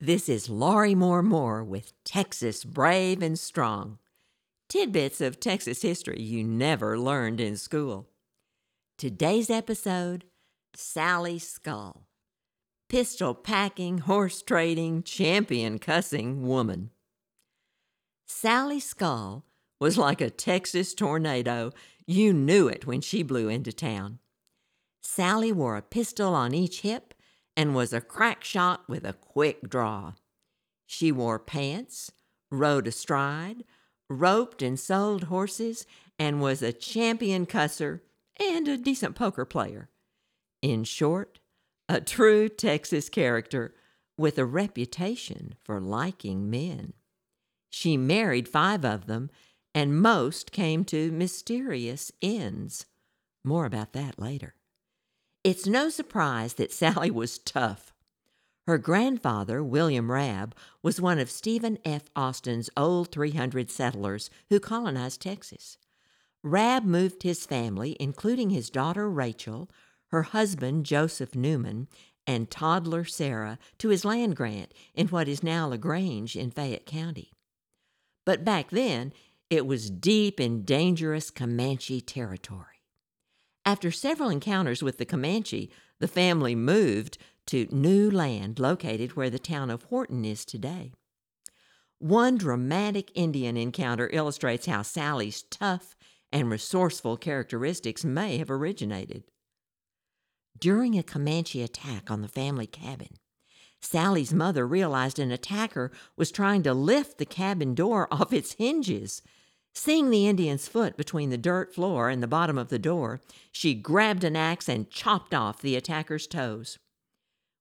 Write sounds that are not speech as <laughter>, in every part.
This is Laurie Moore Moore with Texas Brave and Strong. Tidbits of Texas history you never learned in school. Today's episode Sally Skull. Pistol packing, horse trading, champion cussing woman. Sally Skull was like a Texas tornado. You knew it when she blew into town. Sally wore a pistol on each hip and was a crack shot with a quick draw. She wore pants, rode astride, roped and sold horses, and was a champion cusser and a decent poker player. In short, a true Texas character with a reputation for liking men. She married five of them, and most came to mysterious ends. More about that later. It's no surprise that Sally was tough. Her grandfather, William Rabb, was one of Stephen F. Austin's old 300 settlers who colonized Texas. Rabb moved his family, including his daughter Rachel, her husband Joseph Newman, and toddler Sarah, to his land grant in what is now LaGrange in Fayette County. But back then, it was deep in dangerous Comanche territory. After several encounters with the Comanche, the family moved to new land located where the town of Wharton is today. One dramatic Indian encounter illustrates how Sally's tough and resourceful characteristics may have originated. During a Comanche attack on the family cabin, Sally's mother realized an attacker was trying to lift the cabin door <laughs> off its hinges Seeing the Indian's foot between the dirt floor and the bottom of the door, she grabbed an axe and chopped off the attacker's toes.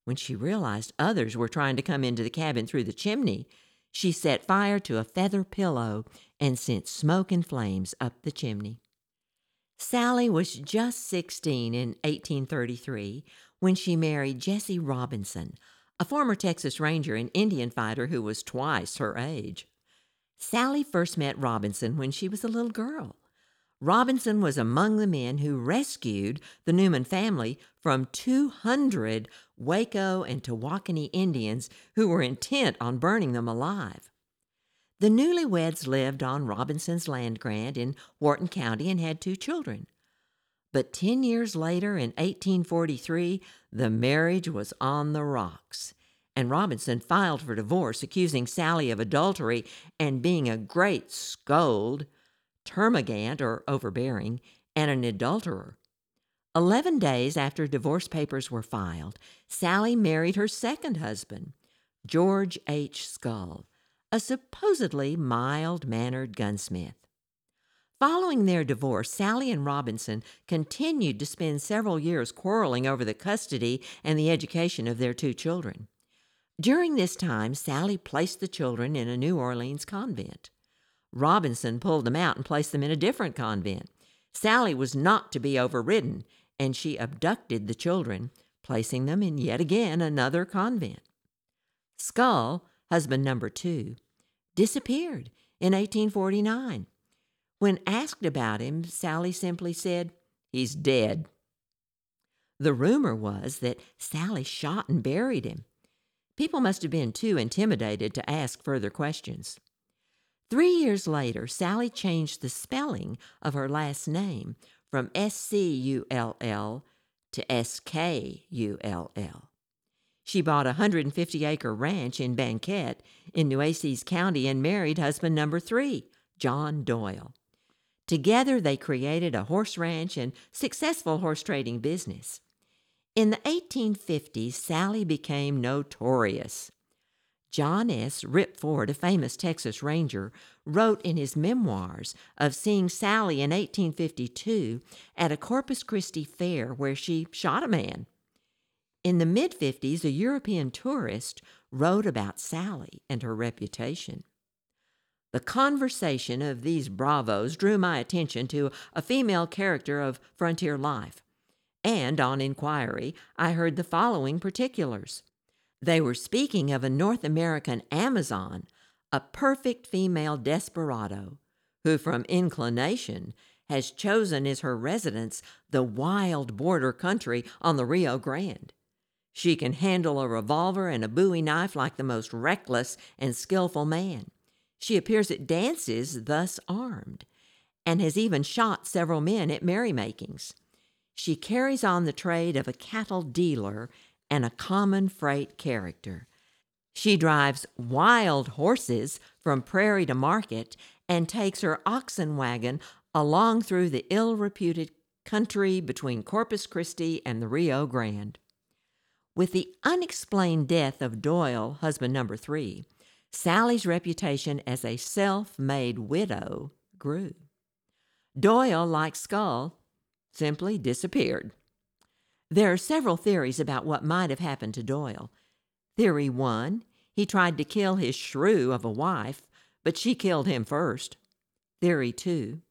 When she realized others were trying to come into the cabin through the chimney, she set fire to a feather pillow and sent smoke and flames up the chimney. Sally was just 16 in 1833 when she married Jesse Robinson, a former Texas Ranger and Indian fighter who was twice her age. Sally first met Robinson when she was a little girl. Robinson was among the men who rescued the Newman family from 200 Waco and Tawakoni Indians who were intent on burning them alive. The newlyweds lived on Robinson's land grant in Wharton County and had two children. But 10 years later, in 1843, the marriage was on the rocks and Robinson filed for divorce, accusing Sally of adultery and being a great scold, termagant or overbearing, and an adulterer. Eleven days after divorce papers were filed, Sally married her second husband, George H. Skull, a supposedly mild mannered gunsmith. Following their divorce, Sally and Robinson continued to spend several years quarreling over the custody and the education of their two children. During this time, Sally placed the children in a New Orleans convent. Robinson pulled them out and placed them in a different convent. Sally was not to be overridden, and she abducted the children, placing them in yet again another convent. Skull, husband number two, disappeared in 1849. When asked about him, Sally simply said, He's dead. The rumor was that Sally shot and buried him. People must have been too intimidated to ask further questions. Three years later, Sally changed the spelling of her last name from S C U L L to S K U L L. She bought a 150 acre ranch in Banquete in Nueces County and married husband number three, John Doyle. Together, they created a horse ranch and successful horse trading business. In the 1850s, Sally became notorious. John S. Rip Ford, a famous Texas Ranger, wrote in his memoirs of seeing Sally in 1852 at a Corpus Christi fair where she shot a man. In the mid 50s, a European tourist wrote about Sally and her reputation. The conversation of these bravos drew my attention to a female character of frontier life and on inquiry, I heard the following particulars. They were speaking of a North American Amazon, a perfect female desperado, who from inclination has chosen as her residence the wild border country on the Rio Grande. She can handle a revolver and a bowie knife like the most reckless and skillful man. She appears at dances thus armed, and has even shot several men at merrymakings. She carries on the trade of a cattle dealer and a common freight character. She drives wild horses from prairie to market and takes her oxen wagon along through the ill reputed country between Corpus Christi and the Rio Grande. With the unexplained death of Doyle, husband number three, Sally's reputation as a self made widow grew. Doyle, like Skull, simply disappeared. There are several theories about what might have happened to Doyle. Theory one he tried to kill his shrew of a wife, but she killed him first. Theory two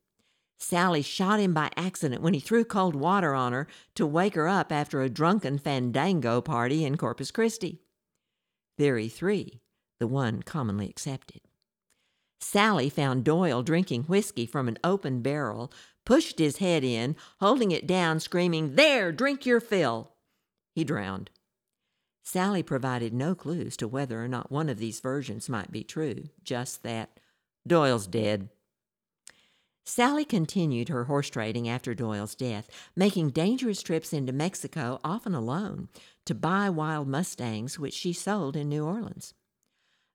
Sally shot him by accident when he threw cold water on her to wake her up after a drunken fandango party in Corpus Christi. Theory 3, the one commonly accepted. Sally found Doyle drinking whiskey from an open barrel, pushed his head in, holding it down, screaming, There, drink your fill. He drowned. Sally provided no clues to whether or not one of these versions might be true, just that Doyle's dead. Sally continued her horse trading after Doyle's death, making dangerous trips into Mexico, often alone, to buy wild mustangs, which she sold in New Orleans.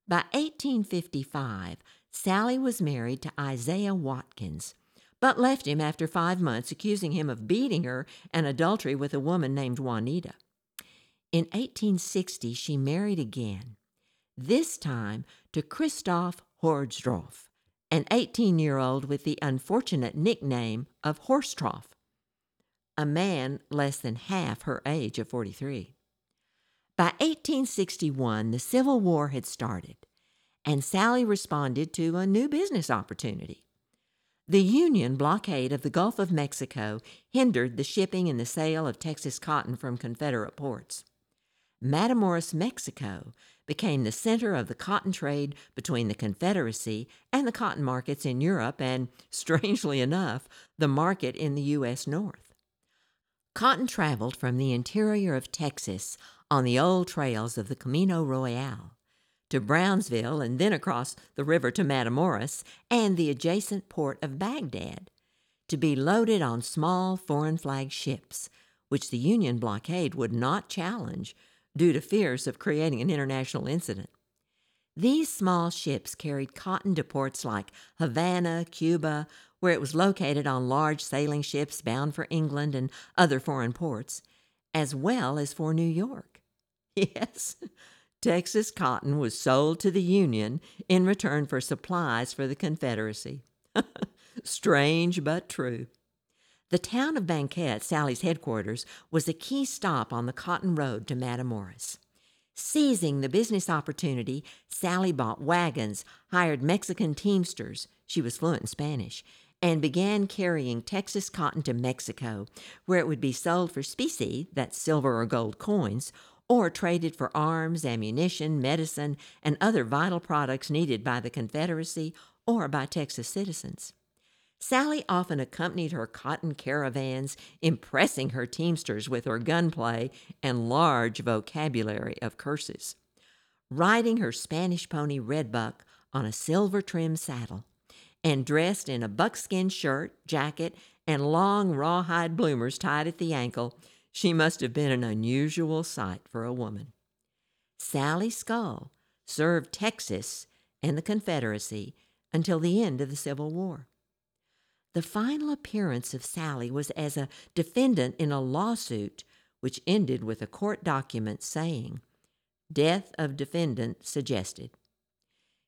By 1855, Sally was married to Isaiah Watkins, but left him after five months, accusing him of beating her and adultery with a woman named Juanita. In 1860, she married again, this time to Christoph Hordsdorf an 18 year old with the unfortunate nickname of Horse Trough, a man less than half her age of 43. By 1861, the Civil War had started, and Sally responded to a new business opportunity. The Union blockade of the Gulf of Mexico hindered the shipping and the sale of Texas cotton from Confederate ports. Matamoros, Mexico, became the center of the cotton trade between the Confederacy and the cotton markets in Europe and, <laughs> strangely enough, the market in the U.S. North. Cotton traveled from the interior of Texas on the old trails of the Camino Real to Brownsville and then across the river to Matamoros and the adjacent port of Bagdad to be loaded on small foreign flag ships, which the Union blockade would not challenge due to fears of creating an international incident. These small ships carried cotton to ports like Havana, Cuba, where it was located on large sailing ships bound for England and other foreign ports, as well as for New York. <laughs> Yes, Texas cotton was sold to the Union in return for supplies for the Confederacy. <laughs> Strange but true. The town of Banquete, Sally's headquarters, was a key stop on the Cotton Road to Matamoros. Seizing the business opportunity, Sally bought wagons, hired Mexican teamsters, she was fluent in Spanish, and began carrying Texas cotton to Mexico, where it would be sold for specie, that's silver or gold coins, or traded for arms, ammunition, medicine, and other vital products needed by the Confederacy or by Texas citizens. Sally often accompanied her cotton caravans, impressing her teamsters with her gunplay and large vocabulary of curses. Riding her Spanish pony Redbuck on a silver trimmed saddle, and dressed in a buckskin shirt, jacket, and long rawhide bloomers tied at the ankle, she must have been an unusual sight for a woman. Sally Skull served Texas and the Confederacy until the end of the Civil War. The final appearance of Sally was as a defendant in a lawsuit which ended with a court document saying, Death of defendant suggested.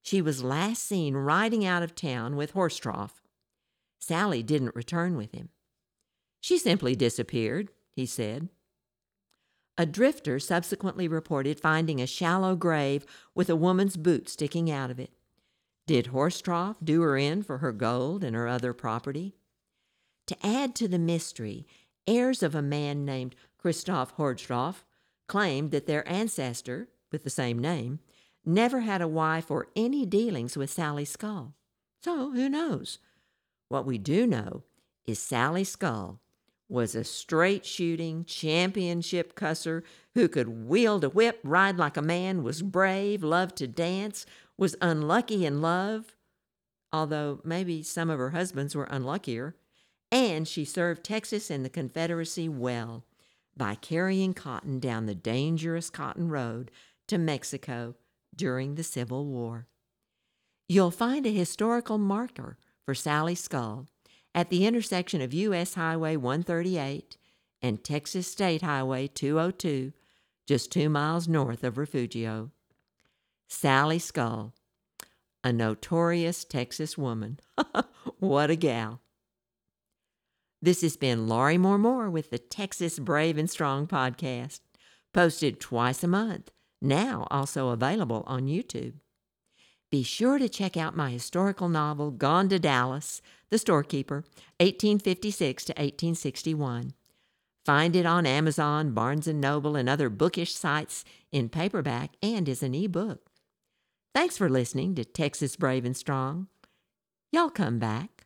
She was last seen riding out of town with Horsetrough. Sally didn't return with him. She simply disappeared, he said. A drifter subsequently reported finding a shallow grave with a woman's boot sticking out of it. Did Horsetrough do her in for her gold and her other property? To add to the mystery, heirs of a man named Christoph Hordstroff claimed that their ancestor, with the same name, never had a wife or any dealings with Sally Skull. So who knows? What we do know is Sally Skull was a straight shooting championship cusser who could wield a whip, ride like a man, was brave, loved to dance, was unlucky in love, although maybe some of her husbands were unluckier, and she served Texas and the Confederacy well by carrying cotton down the dangerous Cotton Road to Mexico during the Civil War. You'll find a historical marker for Sally Skull at the intersection of U.S. Highway 138 and Texas State Highway 202, just two miles north of Refugio. Sally Skull, a notorious Texas woman. <laughs> what a gal! This has been Laurie Moore Moore with the Texas Brave and Strong podcast, posted twice a month, now also available on YouTube. Be sure to check out my historical novel, Gone to Dallas, The Storekeeper, 1856 to 1861. Find it on Amazon, Barnes & Noble, and other bookish sites in paperback and as an e-book. Thanks for listening to Texas Brave and Strong. Y'all come back.